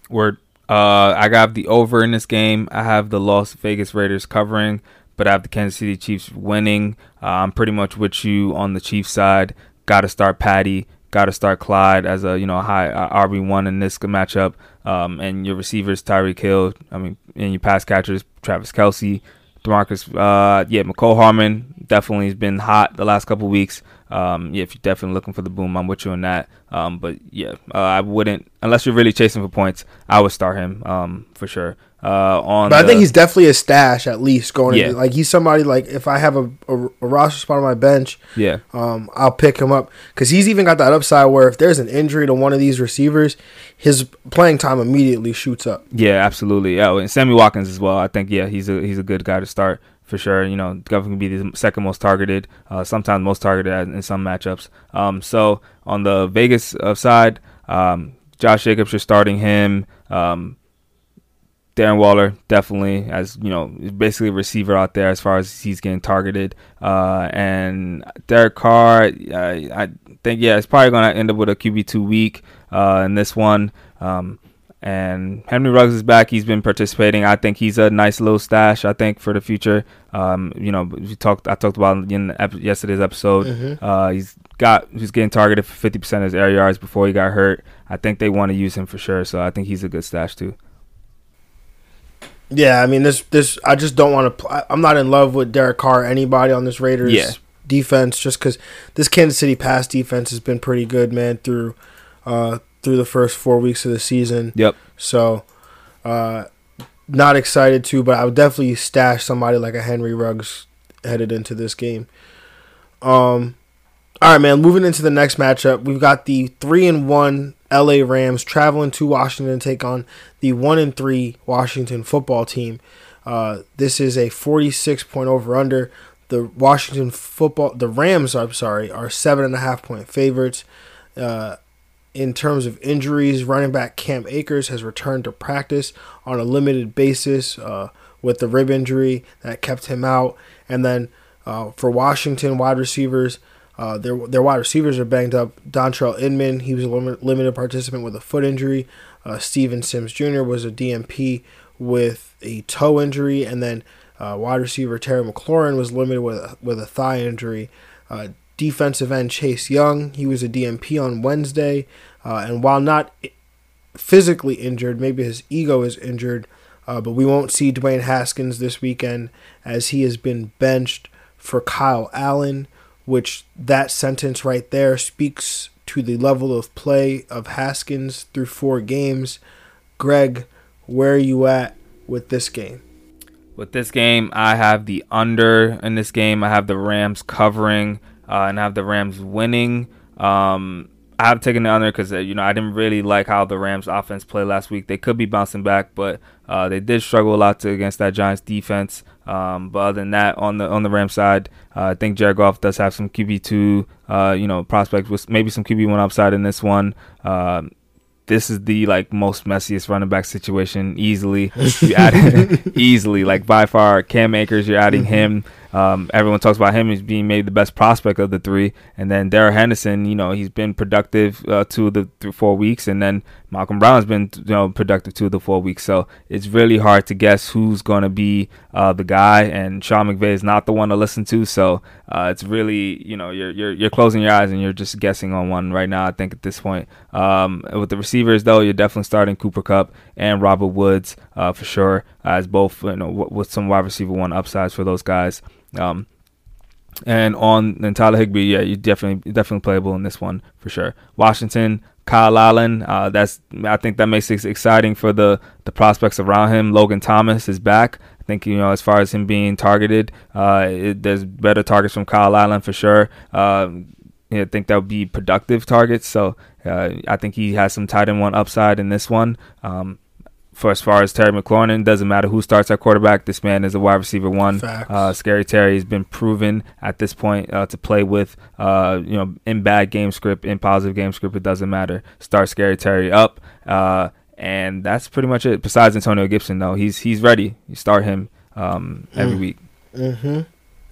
Word. Uh, I got the over in this game. I have the Las Vegas Raiders covering, but I have the Kansas City Chiefs winning. Uh, I'm pretty much with you on the Chiefs side. Got to start Patty. Got to start Clyde as a you know high RB one in this matchup. Um, and your receivers Tyreek Hill. I mean, and your pass catchers Travis Kelce, Demarcus. Uh, yeah, Mecole Hardman definitely has been hot the last couple weeks. Um, yeah, if you're definitely looking for the boom, I'm with you on that. Um, but yeah, uh, I wouldn't unless you're really chasing for points. I would start him um, for sure. Uh, on, But I the- think he's definitely a stash at least going. Yeah. into- like he's somebody like if I have a, a, a roster spot on my bench, yeah. um, I'll pick him up because he's even got that upside where if there's an injury to one of these receivers, his playing time immediately shoots up. Yeah, absolutely. Yeah, and Sammy Watkins as well. I think yeah, he's a he's a good guy to start for sure. You know, definitely be the second most targeted, uh, sometimes most targeted in some matchups. Um, so on the Vegas uh, side, um, Josh Jacobs, you're starting him. Um, Darren Waller definitely as you know basically a receiver out there as far as he's getting targeted. Uh, and Derek Carr, I, I think yeah, it's probably going to end up with a QB two week uh, in this one. Um, and Henry Ruggs is back. He's been participating. I think he's a nice little stash. I think for the future. Um, you know, we talked. I talked about in ep- yesterday's episode. Uh, he's got. He's getting targeted for fifty percent of his air yards before he got hurt. I think they want to use him for sure. So I think he's a good stash too. Yeah, I mean this this I just don't want to. I'm not in love with Derek Carr. Or anybody on this Raiders Yeah. defense, just because this Kansas City pass defense has been pretty good, man. Through uh through the first four weeks of the season. Yep. So, uh, not excited to, but I would definitely stash somebody like a Henry Ruggs headed into this game. Um, all right, man. Moving into the next matchup, we've got the three and one L.A. Rams traveling to Washington to take on the one and three Washington football team. Uh, this is a 46 point over under. The Washington football, the Rams, I'm sorry, are seven and a half point favorites. Uh, in terms of injuries, running back Cam Akers has returned to practice on a limited basis uh, with the rib injury that kept him out. And then uh, for Washington wide receivers, uh, their their wide receivers are banged up. Dontrelle Inman, he was a lim- limited participant with a foot injury. Uh, Steven Sims Jr. was a DMP with a toe injury, and then uh, wide receiver Terry McLaurin was limited with with a thigh injury. Defensive end Chase Young, he was a DMP on Wednesday, uh, and while not physically injured, maybe his ego is injured, uh, but we won't see Dwayne Haskins this weekend as he has been benched for Kyle Allen, which that sentence right there speaks to the level of play of Haskins through four games. Greg, where are you at with this game? With this game, I have the under in this game. I have the Rams covering uh, and I have the Rams winning. Um, I have taken the under because uh, you know I didn't really like how the Rams offense played last week. They could be bouncing back, but uh, they did struggle a lot to, against that Giants defense. Um, but other than that, on the on the Rams side, uh, I think Jared Goff does have some QB two, uh, you know, prospects with maybe some QB one upside in this one. Um, this is the like most messiest running back situation easily. You add (laughs) easily like by far Cam Akers. You're adding him. Um, everyone talks about him as being maybe the best prospect of the three, and then Darrell Henderson. You know he's been productive uh, two of the th- four weeks, and then Malcolm Brown's been you know productive two of the four weeks. So it's really hard to guess who's going to be uh, the guy, and Sean McVay is not the one to listen to. So uh, it's really you know you're you're you're closing your eyes and you're just guessing on one right now. I think at this point, um, with the receivers though, you're definitely starting Cooper Kupp and Robert Woods uh, for sure as both you know with some wide receiver one upsides for those guys. Um, and on and Tyler Higbee, yeah, you definitely definitely playable in this one for sure. Washington, Kyle Allen, uh, that's I think that makes it exciting for the the prospects around him. Logan Thomas is back. I think you know as far as him being targeted, uh, it, there's better targets from Kyle Allen for sure. Um, I think that would be productive targets. So uh, I think he has some tight end one upside in this one. Um, for as far as Terry McLaurin, doesn't matter who starts at quarterback. This man is a wide receiver one. Uh, Scary Terry has been proven at this point uh, to play with. Uh, you know, in bad game script, in positive game script, it doesn't matter. Start Scary Terry up, uh, and that's pretty much it. Besides Antonio Gibson, though, he's he's ready. You start him um, every Mm. week. Mm-hmm.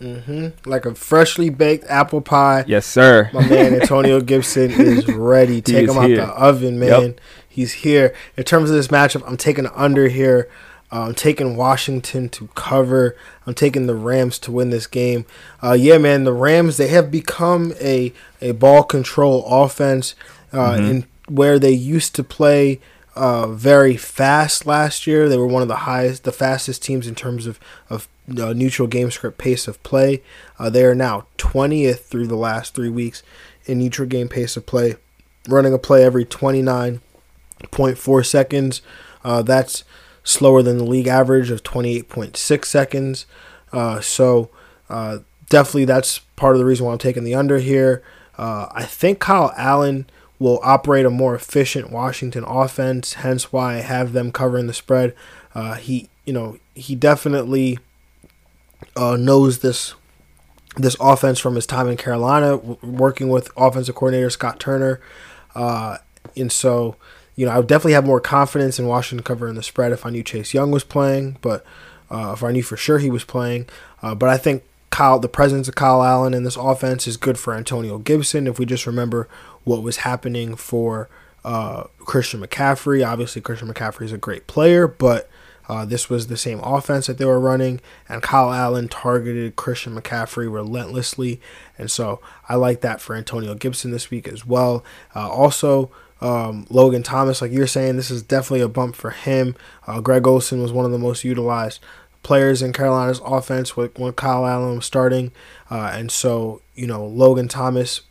Mm-hmm. Like a freshly baked apple pie. Yes, sir. My man (laughs) Antonio Gibson is ready. Take is him out here. the oven, man. Yep. He's here. In terms of this matchup, I'm taking under here. Uh, I'm taking Washington to cover. I'm taking the Rams to win this game. Uh, yeah, man, the Rams they have become a a ball control offense uh, Mm-hmm. in where they used to play uh, very fast last year. They were one of the highest, the fastest teams in terms of of uh, neutral game script pace of play. Uh, they are now 20th through the last three weeks in neutral game pace of play, running a play every 29.4 seconds. Uh, that's slower than the league average of 28.6 seconds. Uh, so uh, definitely that's part of the reason why I'm taking the under here. Uh, I think Kyle Allen will operate a more efficient Washington offense, hence why I have them covering the spread. Uh, he, you know, he definitely uh, knows this this offense from his time in Carolina, w- working with offensive coordinator Scott Turner, and so you know I would definitely have more confidence in Washington covering the spread if I knew Chase Young was playing, but uh, if I knew for sure he was playing. Uh, but I think Kyle, the presence of Kyle Allen in this offense is good for Antonio Gibson. If we just remember what was happening for uh, Christian McCaffrey, obviously Christian McCaffrey is a great player, but uh, this was the same offense that they were running, and Kyle Allen targeted Christian McCaffrey relentlessly, and so I like that for Antonio Gibson this week as well. Uh, also, Um, Logan Thomas, like you're saying, this is definitely a bump for him. Uh, Greg Olsen was one of the most utilized players in Carolina's offense with when Kyle Allen was starting, uh, and so you know Logan Thomas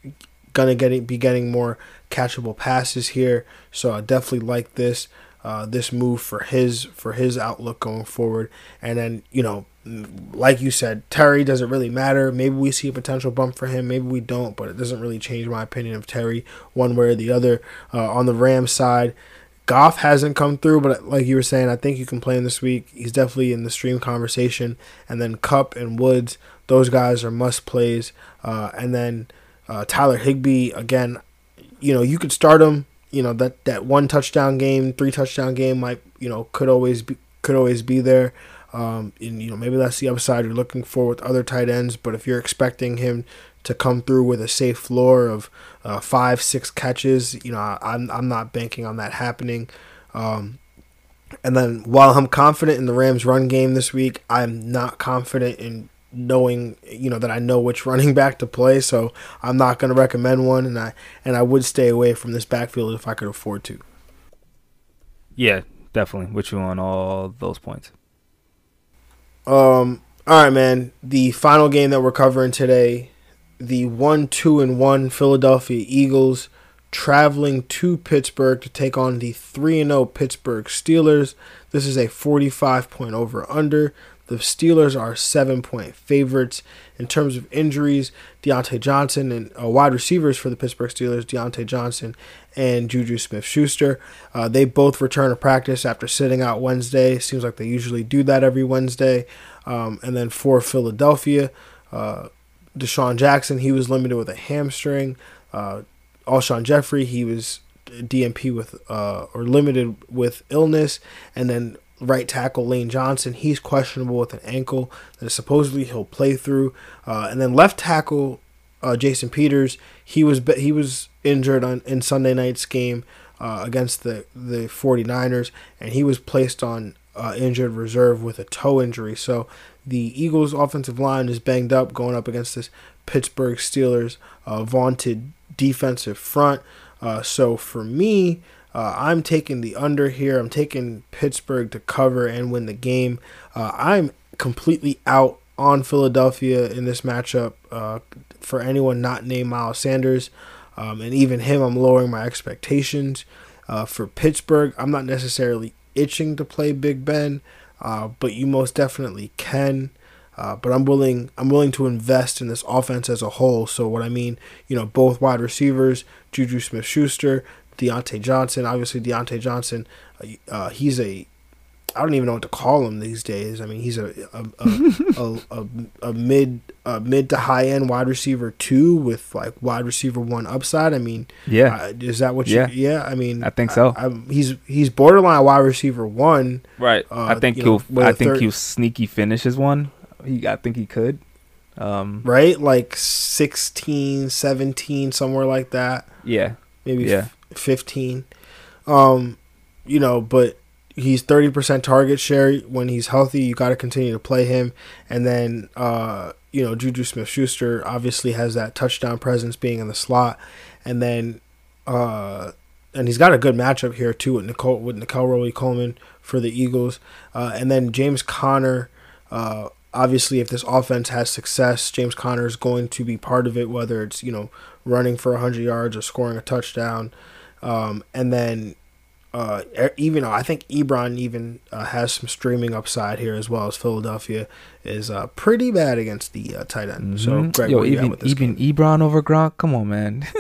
gonna get be getting more catchable passes here. So I definitely like this uh, this move for his for his outlook going forward. And then you know, like you said, Terry doesn't really matter. Maybe we see a potential bump for him. Maybe we don't, but it doesn't really change my opinion of Terry one way or the other. Uh, on the Rams side. Goff hasn't come through, but like you were saying, I think you can play him this week. He's definitely in the stream conversation. And then Kupp and Woods, those guys are must plays. Uh, and then uh, Tyler Higbee, again, you know, you could start him. You know that that one touchdown game, three touchdown game might you know could always be could always be there. Um, and you know maybe that's the upside you're looking for with other tight ends. But if you're expecting him to come through with a safe floor of uh, five, six catches. You know, I'm I'm not banking on that happening. Um, and then while I'm confident in the Rams' run game this week, I'm not confident in knowing you know that I know which (laughs) running back to play. So I'm not going to recommend one, and I and I would stay away from this backfield if I could afford to. Yeah, definitely with you on all those points. Um. All right, man. The final game that we're covering today the 1 2 and 1 Philadelphia Eagles traveling to Pittsburgh to take on the 3 0 Pittsburgh Steelers. This is a 45 point over under. The Steelers are seven point favorites. In terms of injuries, Diontae Johnson and uh, wide receivers for the Pittsburgh Steelers, Diontae Johnson and Juju Smith Schuster. Uh, they both return to practice after sitting out Wednesday. Seems like they usually do that every Wednesday. Um, and then for Philadelphia, uh, DeSean Jackson, he was limited with a hamstring. Uh, Alshon Jeffery, he was DMP with uh, or limited with illness, and then right tackle Lane Johnson, he's questionable with an ankle that supposedly he'll play through, uh, and then left tackle uh, Jason Peters, he was he was injured on in Sunday night's game uh, against the the 49ers, and he was placed on uh, injured reserve with a toe injury. So the Eagles' offensive line is banged up going up against this Pittsburgh Steelers uh, vaunted defensive front. Uh, so for me, uh, I'm taking the under here. I'm taking Pittsburgh to cover and win the game. Uh, I'm completely out on Philadelphia in this matchup. Uh, for anyone not named Miles Sanders, um, and even him, I'm lowering my expectations. Uh, for Pittsburgh, I'm not necessarily itching to play Big Ben uh, but you most definitely can. Uh, but I'm willing I'm willing to invest in this offense as a whole. So what I mean, you know, both wide receivers, Juju Smith Schuster, Diontae Johnson. Obviously Diontae Johnson, uh, uh he's a I don't even know what to call him these days. I mean, he's a a, (laughs) a, a, a, mid a mid to high end wide receiver two with like wide receiver one upside. I mean, yeah, uh, is that what you? Yeah, yeah. I mean, I think so. I, he's he's borderline wide receiver one. Right. Uh, I think he'll. Know, I think third, he'll sneaky finish his one. He. I think he could. Um, right, like 16, 17, somewhere like that. Yeah. Maybe yeah. F- fifteen. Um, you know, but he's 30% target share when he's healthy. You got to continue to play him. And then, uh, you know, Juju Smith Schuster obviously has that touchdown presence being in the slot. And then, uh, and he's got a good matchup here too with Nicole with Nickell Robey-Coleman for the Eagles. Uh, and then James Conner, uh, obviously, if this offense has success, James Conner is going to be part of it, whether it's, you know, running for 100 yards or scoring a touchdown. Um, and then uh, even I think Ebron even uh, has some streaming upside here as well as Philadelphia is uh, pretty bad against the uh, tight end. So, mm-hmm. Greg, Yo, even even game? Ebron over Gronk, come on, man. (laughs)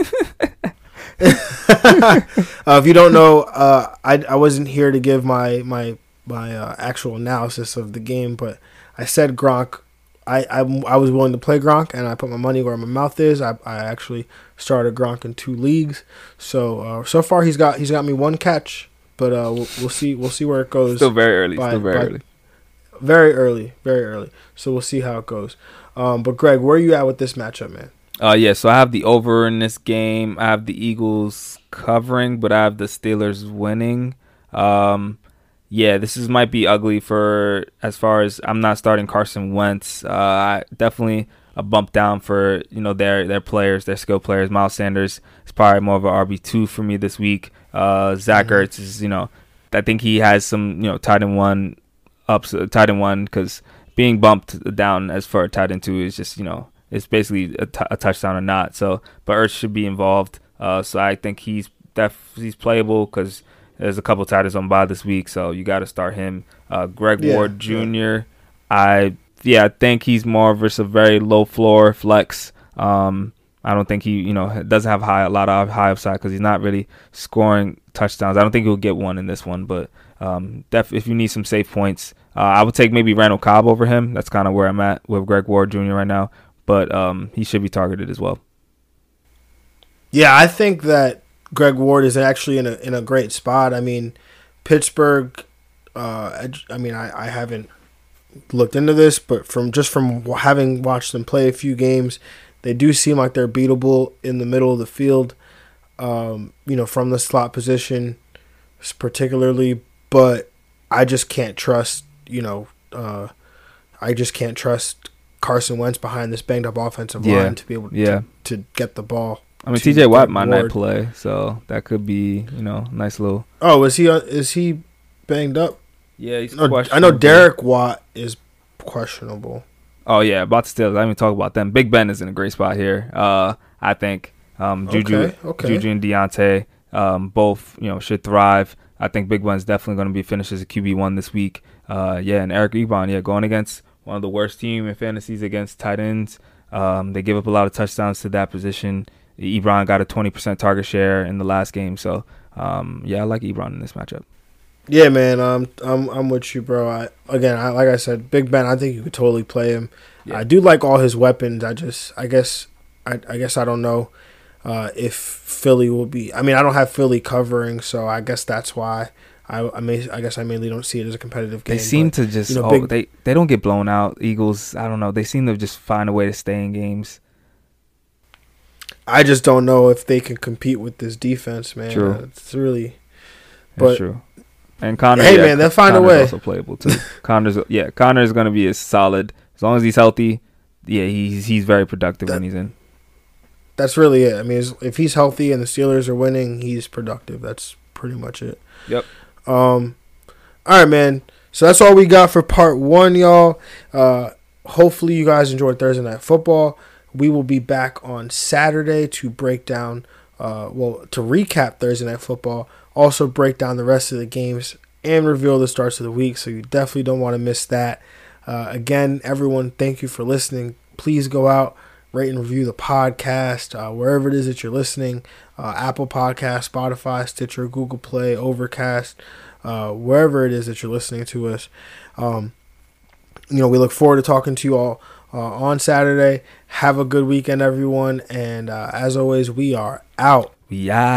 (laughs) Uh, if you don't know, uh, I I wasn't here to give my my my uh, actual analysis of the game, but I said Gronk I, I, I was willing to play Gronk, and I put my money where my mouth is. I, I actually started Gronk in two leagues, so uh, so far he's got he's got me one catch, but uh, we'll, we'll see we'll see where it goes. Still very early. By, still very by, early. Very early, very early. So we'll see how it goes. Um, but Greg, where are you at with this matchup, man? Uh, yeah. So I have the over in this game. I have the Eagles covering, but I have the Steelers winning. Um, yeah, this is might be ugly for as far as I'm not starting Carson Wentz. Uh, I definitely a bump down for you know their their players, their skill players. Miles Sanders is probably more of a RB two for me this week. Uh, Zach mm-hmm. Ertz is you know I think he has some you know tight end one ups uh, tight end one because being bumped down as far as tight end two is just you know it's basically a, t- a touchdown or not. So but Ertz should be involved. Uh, so I think he's def- he's playable because there's a couple tight ends on by this week, so you got to start him. Uh, Greg yeah, Ward Jr. Yeah. I yeah, I think he's more versus a very low floor flex. Um, I don't think he, you know, doesn't have high a lot of high upside because he's not really scoring touchdowns. I don't think he'll get one in this one, but um, def- if you need some safe points, uh, I would take maybe Randall Cobb over him. That's kind of where I'm at with Greg Ward Jr. right now, but um, he should be targeted as well. Yeah, I think that Greg Ward is actually in a in a great spot. I mean, Pittsburgh. Uh, I mean, I, I haven't looked into this, but from just from having watched them play a few games, they do seem like they're beatable in the middle of the field. Um, you know, from the slot position, particularly. But I just can't trust. You know, uh, I just can't trust Carson Wentz behind this banged up offensive yeah. line to be able to, yeah. to, to get the ball. I mean, T.J. Watt might not play, so that could be you know nice little. Oh, is he uh, is he banged up? Yeah, he's no, I know Derek Watt is questionable. Oh yeah, about the Steelers. I even talk about them. Big Ben is in a great spot here. Uh, I think um, Juju, okay, okay. Juju and Diontae, um, both you know should thrive. I think Big Ben's definitely going to be finished as a QB one this week. Uh, yeah, and Eric Ebron, yeah, going against one of the worst team in fantasies against tight ends. Um, they give up a lot of touchdowns to that position. Ebron got a 20% target share in the last game, so um, yeah, I like Ebron in this matchup. Yeah, man, um, I'm I'm with you, bro. I again, I, like I said, Big Ben. I think you could totally play him. Yeah. I do like all his weapons. I just, I guess, I, I guess I don't know uh, if Philly will be. I mean, I don't have Philly covering, so I guess that's why. I, I may I guess I mainly don't see it as a competitive game. They seem but, to just you know, oh, they they don't get blown out. Eagles, I don't know. They seem to just find a way to stay in games. I just don't know if they can compete with this defense, man. True. It's really, but That's true. And Conner, hey yeah, man, they'll find Conner's a way. Also playable too. (laughs) Conner's, yeah, Conner's gonna be as solid as long as he's healthy. Yeah, he's he's very productive that, when he's in. That's really it. I mean, if he's healthy and the Steelers are winning, he's productive. That's pretty much it. Yep. Um, all right, man. So that's all we got for part one, y'all. Uh, hopefully you guys enjoyed Thursday night football. We will be back on Saturday to break down, uh, well, to recap Thursday Night Football, also break down the rest of the games and reveal the starts of the week. So you definitely don't want to miss that. Uh, again, everyone, thank you for listening. Please go out, rate and review the podcast uh, wherever it is that you're listening uh, Apple Podcast, Spotify, Stitcher, Google Play, Overcast, uh, wherever it is that you're listening to us. Um, you know, we look forward to talking to you all uh, on Saturday. Have a good weekend, everyone. And uh, as always, we are out. We out.